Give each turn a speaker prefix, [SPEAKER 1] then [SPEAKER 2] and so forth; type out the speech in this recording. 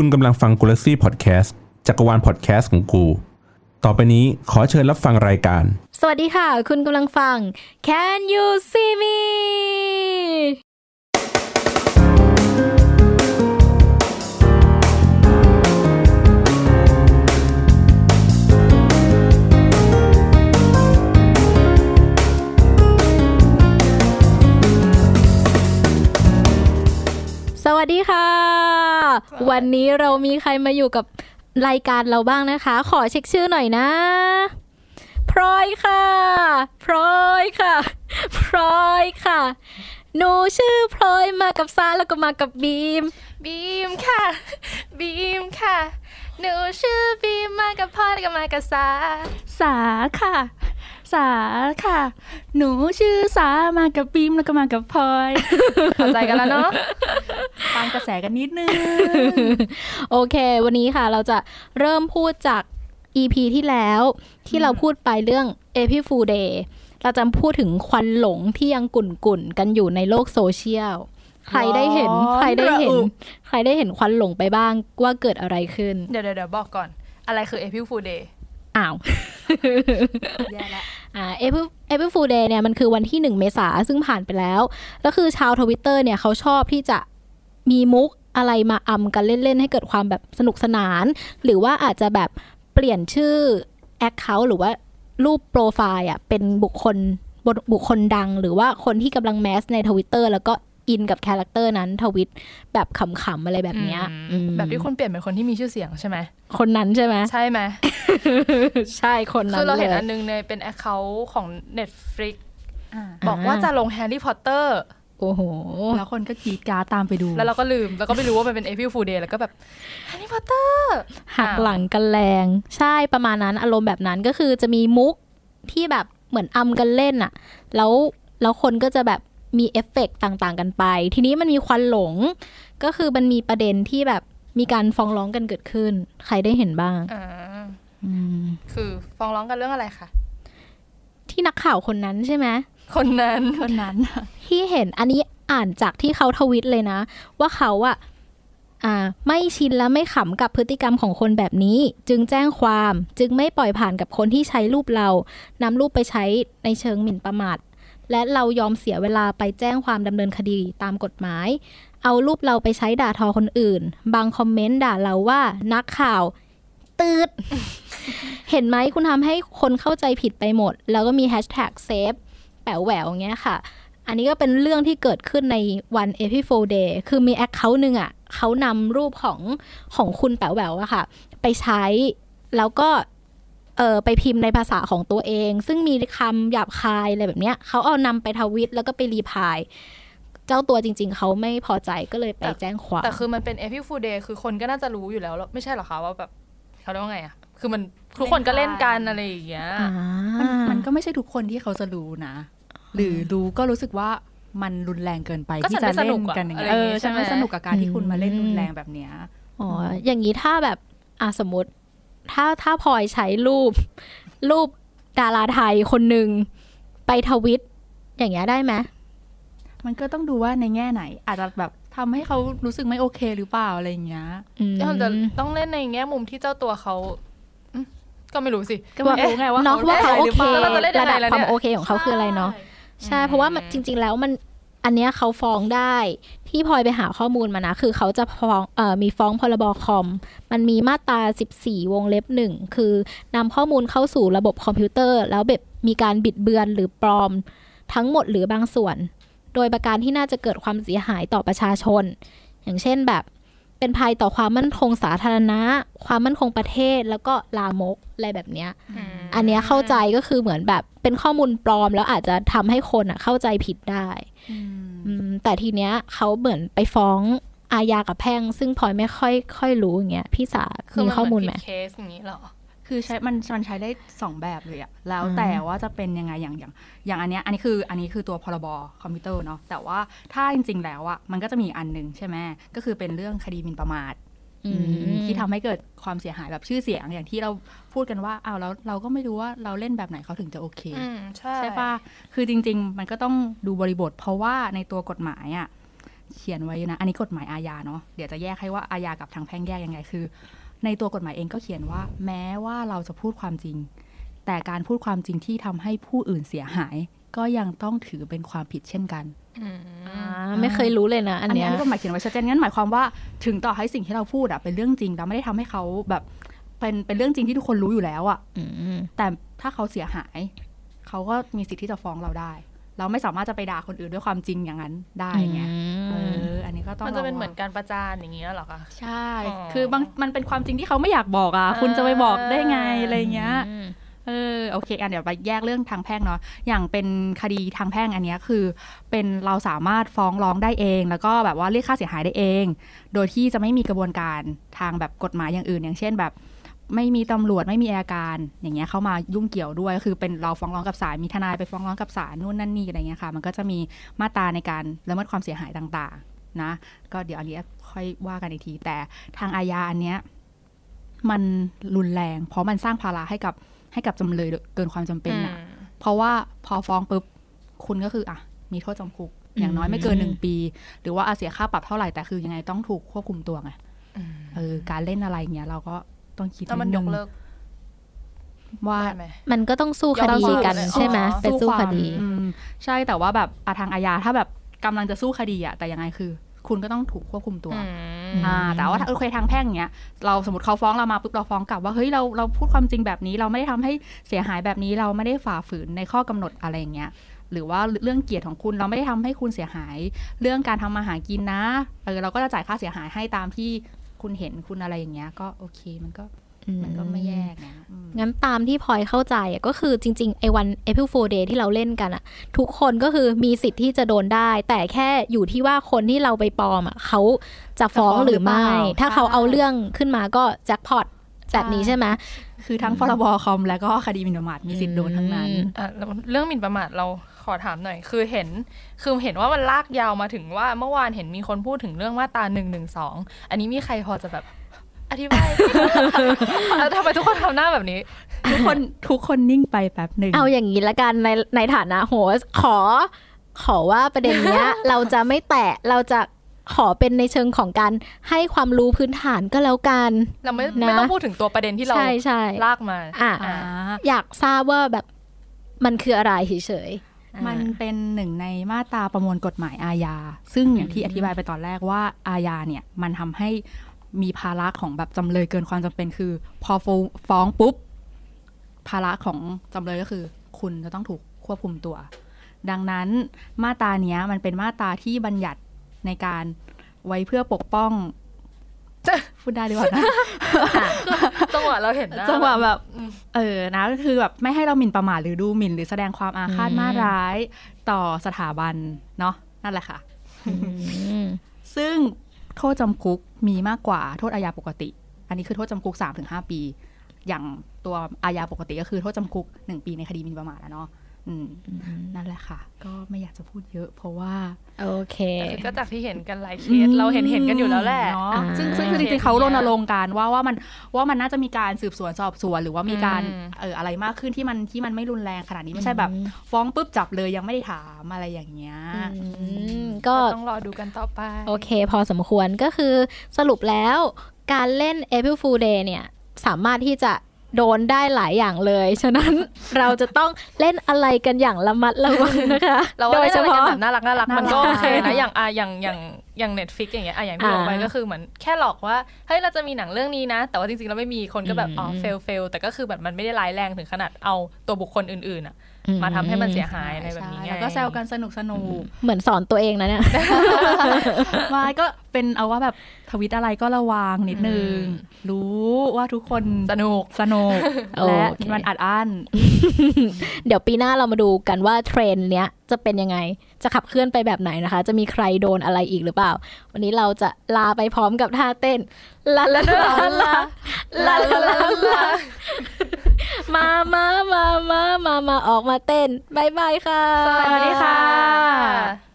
[SPEAKER 1] คุณกำลังฟังกูลซี่พอดแคสต์จักรวาลพอดแคสต์ของกู ต่อไปนี้ขอเชิญรับฟังรายการ
[SPEAKER 2] สวัสดีค่ะ คุณกำลังฟัง Can you see me วันนี้เรามีใครมาอยู่กับรายการเราบ้างนะคะ ขอเช็คชื่อหน่อยนะ พลอยค่ะ พลอยค่ะ พลอยค่ะ หนูชื่อพลอยมากับซาแล้วก็มากับบีม
[SPEAKER 3] บีมค่ะ บีมค่ะ หนูชื่อบีมมากับพ่อแล้วก็มากับสา
[SPEAKER 4] สาค่ะ สาค่ะ หนูชื่อสามากับบีมแล้วก็มากับพลอย
[SPEAKER 3] เข้าใจกันแล้วเนาะ
[SPEAKER 4] ตามกระแสกันนิดนึง
[SPEAKER 2] โอเค วันนี้ค่ะเราจะเริ่มพูดจาก EP ที่แล้วที่เราพูดไปเรื่อง April Fool Day เราจะพูดถึงควันหลงที่ยังกุ่นกุ่นๆกันอยู่ในโลกโซเชียล ใครได้เห็น
[SPEAKER 4] ร้อน
[SPEAKER 2] ใครได้เห็น
[SPEAKER 4] ระอุ
[SPEAKER 2] ใครได้เห็นควันหลงไปบ้างว่าเกิดอะไรขึ้น
[SPEAKER 3] เดี๋ยวเดี๋ยวเดี๋ยวบอกก่อน อะไรคือ April Fool Day
[SPEAKER 2] อ้าว
[SPEAKER 4] แย่แล้ว
[SPEAKER 2] อ่า April April Fool Day เนี่ยมันคือวันที่1เมษาซึ่งผ่านไปแล้ว แล้วคือชาวทวิตเตอร์เนี่ยเขาชอบที่จะ มีมุกอะไรมาอำกันเล่น ๆ ให้เกิดความแบบสนุกสนาน หรือว่าอาจจะแบบเปลี่ยนชื่อ Account หรือว่ารูปโปรไฟล์อะเป็นบุคคลบุบุคคลดัง หรือว่าคนที่กำลัง mass ในทวิตเตอร์แล้วก็อินกับ character นั้นทวิตแบบขำๆอะไรแบบเนี้ย
[SPEAKER 3] อืม
[SPEAKER 2] อืม
[SPEAKER 3] แบบที่คุณเปลี่ยนเป็นคนที่มีชื่อเสียงใช่ไหม
[SPEAKER 2] คนนั้นใช่ไหม
[SPEAKER 3] ใช่ไหม
[SPEAKER 2] ใช่คนนั้น
[SPEAKER 3] คือเราเห็น
[SPEAKER 2] ลย
[SPEAKER 3] อันนึงในเป็น Account ของ Netflix
[SPEAKER 4] อ่า
[SPEAKER 3] บอกว่าจะลงแฮร์รี่พอตเตอร์
[SPEAKER 2] โอ้โห
[SPEAKER 4] แล้วคนก็กรีดกราร์ดตามไปดู
[SPEAKER 3] แล้วเราก็ลืม แล้วก็ไม่รู้ว่ามันเป็น April Fool Day แล้วก็แบบแฮร์รี่พอตเตอร์
[SPEAKER 2] หักหลังกันแรง ใช่ประมาณนั้นอารมณ์แบบนั้นก็คือจะมีมุกที่แบบเหมือนอำกันเล่นอะแล้วแล้วคนก็จะแบบมีเอฟเฟกต์ต่างๆกันไป ทีนี้มันมีควันหลง ก็คือมันมีประเด็นที่แบบมีการฟ้องร้องกันเกิดขึ้น ใครได้เห็นบ้าง
[SPEAKER 3] อ่า
[SPEAKER 2] อืม
[SPEAKER 3] คือฟ้องร้องกันเรื่องอะไรคะ
[SPEAKER 2] ที่นักข่าวคนนั้นใช่ไหม
[SPEAKER 3] คนนั้น
[SPEAKER 4] คนนั้น
[SPEAKER 2] ที่เห็นอันนี้อ่านจากที่เขาทวิตเลยนะ ว่าเขาอะอ่า ไม่ชินและไม่ขำกับพฤติกรรมของคนแบบนี้ จึงแจ้งความ จึงไม่ปล่อยผ่านกับคนที่ใช้รูปเรานำรูปไปใช้ในเชิงหมิ่นประมาทและเรายอมเสียเวลาไปแจ้งความดำเนินคดีตามกฎหมาย เอารูปเราไปใช้ด่าทอคนอื่น บางคอมเมนต์ด่าเราว่านักข่าวตืด เห็นไหมคุณทำให้คนเข้าใจผิดไปหมด แล้วก็มีแฮชแท็ก save แป๋วแหววอย่างเงี้ยค่ะ อันนี้ก็เป็นเรื่องที่เกิดขึ้นในวัน April Fool Day คือมี account หนึ่งอะเขานำรูปของของคุณแป๋วแหววอะค่ะ ไปใช้แล้วก็เออไปพิมพ์ในภาษาของตัวเอง ซึ่งมีคำหยาบคายอะไรแบบเนี้ยเขาเอานำไปทวิตแล้วก็ไปรีพลายเจ้าตัวจริง ๆ เขาไม่พอใจก็เลยไปแจ้งความ
[SPEAKER 3] แต่คือมันเป็น April Fool Day คือคนก็น่าจะรู้อยู่แล้วแล้วไม่ใช่เหรอคะว่าแบบเขาเรียกว่าไงอะคือมันทุกคนก็เล่นกันอะไรอย่างเงี้ย
[SPEAKER 2] อ่า
[SPEAKER 4] มันมันก็ไม่ใช่ทุกคนที่เขาจะรู้นะ หรือรู้ก็รู้สึกว่ามันรุนแรงเกินไป
[SPEAKER 3] ก็
[SPEAKER 4] ที่
[SPEAKER 3] ฉัน
[SPEAKER 4] จะ
[SPEAKER 3] ไม่ส
[SPEAKER 4] เล่
[SPEAKER 3] นุก
[SPEAKER 4] น
[SPEAKER 3] อะ
[SPEAKER 4] กันอย่าง
[SPEAKER 3] อะไร
[SPEAKER 4] เงี้ย
[SPEAKER 3] อย่าง
[SPEAKER 4] เอ
[SPEAKER 3] งี้
[SPEAKER 4] อฉันไม่
[SPEAKER 3] ใช่ไหม
[SPEAKER 4] สนุกกับการที่คุณมาเล่นรุนแรงแบบเนี้ย
[SPEAKER 2] อ๋ออย่างนี้ถ้าแบบอะสมมติ ถ้าถ้าพลอยใช้รูป รูปดาราไทยคนหนึ่งไปทวิต อย่างเงี้ยได้ไหม
[SPEAKER 4] มันก็ต้องดูว่าในแง่ไหน อาจจะแบบทำให้เขารู้สึกไม่โอเคหรือเปล่าอะไรอย่างเงี้ย
[SPEAKER 2] อืม
[SPEAKER 3] แต่ต้องเล่นในแง่มุมที่เจ้าตัวเขาอืมก็ไม่รู้สิ
[SPEAKER 4] ก็ไม่รู้ไงว่า
[SPEAKER 2] เนาะ
[SPEAKER 4] เขา
[SPEAKER 2] ว่าเขาโอ
[SPEAKER 4] หรือ
[SPEAKER 2] เค
[SPEAKER 4] เปล่า
[SPEAKER 3] เราจะเล่นยั
[SPEAKER 2] ระ
[SPEAKER 3] งไง
[SPEAKER 2] ดับ
[SPEAKER 3] ล่ะ
[SPEAKER 2] ความ
[SPEAKER 3] เนี่ย
[SPEAKER 2] โอเคของเขาคืออะไรเนาะ ใช่
[SPEAKER 3] อืม
[SPEAKER 2] เพราะว่ามันจริง ๆ แล้วมันอันเนี้ยเขาฟ้องได้ที่พลอยไปหาข้อมูลมานะ คือเขาจะฟ้องเอ่อมีฟ้องพรบคอม มันมีมาตรา 14 วงเล็บหนึ่งคือนำข้อมูลเข้าสู่ระบบคอมพิวเตอร์ แล้วแบบมีการบิดเบือนหรือปลอมทั้งหมดหรือบางส่วน โดยประการที่น่าจะเกิดความเสียหายต่อประชาชน อย่างเช่นแบบเป็นภัยต่อความมั่นคงสาธารณะ ความมั่นคงประเทศแล้วก็ลามกอะไรแบบเนี้ย
[SPEAKER 3] ม
[SPEAKER 2] อันเนี้ยเข้าใจก็คือเหมือนแบบเป็นข้อมูลปลอม แล้วอาจจะทำให้คนอะเข้าใจผิดได้อืมแต่ทีเนี้ยเขาเหมือนไปฟ้องอาญากับแพ่ง ซึ่งพลอยไม่ค่อยค่อยรู้อย่างเงี้ยพี่สา
[SPEAKER 3] คือ
[SPEAKER 2] มี
[SPEAKER 3] มัน
[SPEAKER 2] ข้อมูล
[SPEAKER 3] เห
[SPEAKER 2] ไห
[SPEAKER 3] มื
[SPEAKER 2] ม
[SPEAKER 3] อนเคสอย่างนี้เหรอ
[SPEAKER 4] คือใช้มันมันใช้ได้สองแบบเลยอะแล้ว
[SPEAKER 2] อืม
[SPEAKER 4] แต่ว่าจะเป็นยังไงอย่างอย่างอย่างอันเนี้ยอันนี้คืออันนี้คือตัวพรบคอมพิวเตอร์เนาะแต่ว่าถ้าจริง ๆ แล้วอะมันก็จะมีอีกอันหนึ่งใช่ไหมก็คือเป็นเรื่องคดีหมิ่นประมาท
[SPEAKER 2] อืม
[SPEAKER 4] ที่ทำให้เกิดความเสียหายแบบชื่อเสียงอย่างที่เราพูดกันว่าอ้าวแล้วเราก็ไม่รู้ว่าเราเล่นแบบไหนเขาถึงจะโอเค
[SPEAKER 3] อืมใช่
[SPEAKER 4] ใช่ปะคือจริง ๆ มันก็ต้องดูบริบท เพราะว่าในตัวกฎหมายอะเขียนไว้นะ อันนี้กฎหมายอาญาเนาะเดี๋ยวจะแยกให้ว่าอาญากับทางแพ่งแยกยังไงคือ ในตัวกฎหมายเองก็เขียนว่า แม้ว่าเราจะพูดความจริง แต่การพูดความจริงที่ทำให้ผู้อื่นเสียหาย ก็ยังต้องถือเป็นความผิดเช่นกัน
[SPEAKER 3] อืม
[SPEAKER 2] อ่าไม่เคยรู้เลยนะ อัน
[SPEAKER 4] อัน
[SPEAKER 2] เนี้
[SPEAKER 4] นี้
[SPEAKER 2] ย
[SPEAKER 4] กฎหมายเขียนไว้ชัดเจนงั้นหมายความว่าถึงต่อให้สิ่งที่เราพูดอะเป็นเรื่องจริงเราไม่ได้ทำให้เขาแบบเป็นเป็นเรื่องจริงที่ทุกคนรู้อยู่แล้วอะ
[SPEAKER 2] อืม
[SPEAKER 4] แต่ถ้าเขาเสียหาย เขาก็มีสิทธิ์ที่จะฟ้องเราได้ เราไม่สามารถจะไปด่าคนอื่นด้วยความจริงอย่างนั้นได้ไงเอออันนี้ก็ต้อง
[SPEAKER 3] มันจะเป็น
[SPEAKER 4] ระวัง
[SPEAKER 3] เหมือนการประจานอย่างเงี้ยเหรอคะ
[SPEAKER 4] ใช่
[SPEAKER 3] อ๋อ
[SPEAKER 4] คือบางมันเป็นความจริงที่เขาไม่อยากบอกอะคุณจะไปบอกได้ไงอะไรเงี้ย เออโอเคอันเดี๋ยวไปแยกเรื่องทางแพ่งเนาะอย่างเป็นคดีทางแพ่งอันนี้คือ เป็นเราสามารถฟ้องร้องได้เอง แล้วก็แบบว่าเรียกค่าเสียหายได้เอง โดยที่จะไม่มีกระบวนการทางแบบกฎหมายอย่างอื่น อย่างเช่นแบบไม่มีตำรวจไม่มีอัยการอย่างเงี้ยเข้ามายุ่งเกี่ยวด้วย คือเป็นเราฟ้องร้องกับศาลมีทนายไปฟ้องร้องกับศาลนู่นนั่นนี่อะไรเงี้ยค่ะ มันก็จะมีมาตราในการละเมิดความเสียหายต่างๆ นะ ก็เดี๋ยวอันนี้ค่อยว่ากันอีกทีแต่ทางอาญาอันเนี้ยมันรุนแรง เพราะมันสร้างภาระให้กับ ให้กับจำเลยเกินความจำเป็นนะเพราะว่าพอฟ้องปุ๊บคุณก็คืออะมีโทษจำคุก อย่างน้อยไม่เกินหนึ่งปี หรือว่าอาเสียค่าปรับเท่าไหร่แต่คือยังไงต้องถูกควบคุมตัวไง
[SPEAKER 3] อืม
[SPEAKER 4] เออการเล่นอะไรเงี้ยเราก็ต้องคิด
[SPEAKER 3] ถ้ามัน
[SPEAKER 4] ด
[SPEAKER 3] ย
[SPEAKER 4] ง
[SPEAKER 3] กเลิก
[SPEAKER 4] ว่า
[SPEAKER 3] ได้ไหม
[SPEAKER 2] มันก็ต้องสู้คดีกัน
[SPEAKER 3] ต้องสู้
[SPEAKER 2] ใช่ไหม
[SPEAKER 3] อ๋อ
[SPEAKER 2] ไปสู้
[SPEAKER 4] วา
[SPEAKER 2] ค
[SPEAKER 4] ม
[SPEAKER 2] ดี
[SPEAKER 4] อืมใช่แต่ว่าแบบอาทางอาญาถ้าแบบกำลังจะสู้คดีอะแต่ยังไงคือ คุณก็ต้องถูกควบคุมตัว
[SPEAKER 3] อ่า
[SPEAKER 4] แต่ว่าโอเคทางแพ่งเนี้ยเราสมมติเขาฟ้องเรามาปุ๊บเราฟ้องกลับว่าเฮ้ยเราเราพูดความจริงแบบนี้ เราไม่ได้ทำให้เสียหายแบบนี้เราไม่ได้ฝ่าฝืนในข้อกำหนดอะไรอย่างเงี้ยหรือว่าเรื่องเกียรติของคุณเราไม่ได้ทำให้คุณเสียหาย เรื่องการทำมาหากินนะเออเราก็จะจ่ายค่าเสียหายให้ตามที่คุณเห็นคุณอะไรอย่างเงี้ยก็โอเคมันก็ มันก็ไม่แย่ไงอืม
[SPEAKER 2] งั้นตามที่พลอยเข้าใจอะก็คือจริงๆไอ้วัน April Fool Day ที่เราเล่นกันอะทุกคนก็คือมีสิทธิ์ที่จะโดนได้ แต่แค่อยู่ที่ว่าคนที่เราไปปลอมอะเขาจะฟ้อง
[SPEAKER 4] จะฟ้อง
[SPEAKER 2] หรือไม่
[SPEAKER 4] หรือเปล่า
[SPEAKER 2] ถ้าเขา
[SPEAKER 4] ใช่
[SPEAKER 2] เอาเรื่องขึ้นมาก็แจ็คพอตแบบนี้ใช่ไหม
[SPEAKER 4] คือทั้งพรบคอมแล้วก็คดีหมิ่นประมาทมีสิทธิ์โดนทั้งนั้น
[SPEAKER 2] อืม
[SPEAKER 3] อะแล้วเรื่องหมิ่นประมาทเราขอถามหน่อย คือเห็นคือเห็นว่ามันลากยาวมาถึงว่าเมื่อวานเห็นมีคนพูดถึงเรื่องมาตราหนึ่งหนึ่งสองอันนี้มีใครพอจะแบบ อธิบายแล้วทำไมทุกคนทำหน้าแบบนี้
[SPEAKER 4] ทุกคนทุกคนนิ่งไปแป๊บหนึ่ง
[SPEAKER 2] เอาอย่างนี้ละกันในในฐานะโฮสขอ ขอว่าประเด็นเนี้ย เราจะไม่แตะเราจะขอเป็นในเชิงของการให้ความรู้พื้นฐานก็แล้วกัน
[SPEAKER 3] เราไม่
[SPEAKER 2] นะ
[SPEAKER 3] ไม่ต้องพูดถึงตัวประเด็นที่เรา
[SPEAKER 2] ใช่ใช่
[SPEAKER 3] ลากมา
[SPEAKER 2] อะ
[SPEAKER 4] อ่า
[SPEAKER 2] อยากทราบว่าแบบมันคืออะไรเฉยๆ
[SPEAKER 4] มัน
[SPEAKER 2] อ่า
[SPEAKER 4] เป็นหนึ่งในมาตราประมวลกฎหมายอาญา ซึ่งอย่างที่อธิบายไปตอนแรกว่าอาญาเนี่ย มันทำให้ มีภาระของแบบจำเลยเกินความจำเป็นคือ พอฟ้องปุ๊บ ภาระของจำเลยก็คือ คุณจะต้องถูกควบคุมตัว ดังนั้นมาตราเนี้ยมันเป็นมาตราที่บัญญัติในการไว้เพื่อปกป้องพูดได้หรือเปล่านะ
[SPEAKER 3] จังหวะเราเห็นหน้า
[SPEAKER 4] จังหวะแบบ
[SPEAKER 3] อืม
[SPEAKER 4] เออนะก็คือแบบไม่ให้เราหมิ่นประมาทหรือดูหมิ่น หรือแสดงความอาฆาต
[SPEAKER 2] อืม
[SPEAKER 4] มาร้ายต่อสถาบันเนาะนั่นแหละค่ะ
[SPEAKER 2] อืม
[SPEAKER 4] ซึ่ง โทษจำคุกมีมากกว่าโทษอาญาปกติ อันนี้คือโทษจำคุก 3-5 ปี อย่างตัวอาญาปกติก็คือโทษจำคุก 1 ปีในคดีมินประมาทนะเนาะ นั่นแหละค่ะ ก็ไม่อยากจะพูดเยอะเพราะว่า
[SPEAKER 2] โอเค
[SPEAKER 3] แต่ก็จากที่เห็นกันหลายเคสเราเห็นเห็นกันอยู่แล้วแหละ
[SPEAKER 4] เนาะ
[SPEAKER 2] อ่า
[SPEAKER 4] ซึ่งซึ่งคือจริงๆเขารณรงค์การว่าว่ามันว่ามันน่าจะมีการสืบสวนสอบสวน หรือว่ามีการ
[SPEAKER 3] อืม
[SPEAKER 4] เอออะไรมากขึ้นที่มันที่มันไม่รุนแรงขนาดนี้ไม่ใช่แบบ ฟ้องปุ๊บจับเลยยังไม่ได้ถามอะไรอย่างเงี้ย
[SPEAKER 2] อืมก็
[SPEAKER 3] ต้องรอดูกันต่อไป
[SPEAKER 2] โอเค พอสมควรก็คือสรุปแล้วการเล่น April Fool Day เนี่ยสามารถที่จะ โดนได้หลายอย่างเลย ฉะนั้นเราจะต้องเล่นอะไรกันอย่างระมัดระวังนะคะ
[SPEAKER 3] เรา
[SPEAKER 2] โด
[SPEAKER 3] ว่ายเล่น
[SPEAKER 2] เฉ
[SPEAKER 3] อะไรกัน
[SPEAKER 2] พาะ
[SPEAKER 3] แบบน่ารักน่ารักมันก็
[SPEAKER 4] น่ารัก
[SPEAKER 3] โอเคนะอย่างอะอย่างอย่าง อย่างเน็ตฟิกอย่างเงี้ยอะอย่างที่บอกไป
[SPEAKER 2] อ่า
[SPEAKER 3] ก็คือเหมือนแค่หลอกว่าเฮ้ยเราจะมีหนังเรื่องนี้นะ แต่ว่าจริงๆแล้วไม่มีคนก็แบบอ๋อ
[SPEAKER 2] อืม
[SPEAKER 3] เฟลเฟลแต่ก็คือแบบมันไม่ได้ร้ายแรงถึงขนาดเอาตัวบุคคลอื่นๆอะมาทำให้มันเสียหายอะไรแบบนี้ไง
[SPEAKER 4] แล้วก็แซวกันสนุกสนุก
[SPEAKER 2] เหมือนสอนตัวเองนะเนี่ย
[SPEAKER 4] มาก็เป็นเอาว่าแบบทวิตอะไรก็ระวังนิดนึง
[SPEAKER 3] อืม
[SPEAKER 4] รู้ว่าทุกคน
[SPEAKER 3] สนุก
[SPEAKER 4] สนุก
[SPEAKER 2] โอ
[SPEAKER 4] และ
[SPEAKER 2] เค
[SPEAKER 4] มันอัดอั้น
[SPEAKER 2] เดี๋ยวปีหน้าเรามาดูกันว่าเทรนด์เนี้ย จะเป็นยังไง จะขับเคลื่อนไปแบบไหนนะคะ จะมีใครโดนอะไรอีกหรือเปล่า วันนี้เราจะลาไปพร้อมกับท่าเต้นลาลาลาลาลาลาลามามามามามามาออกมาเต้นบายบายค่ะ
[SPEAKER 3] สวัสดีค่ะ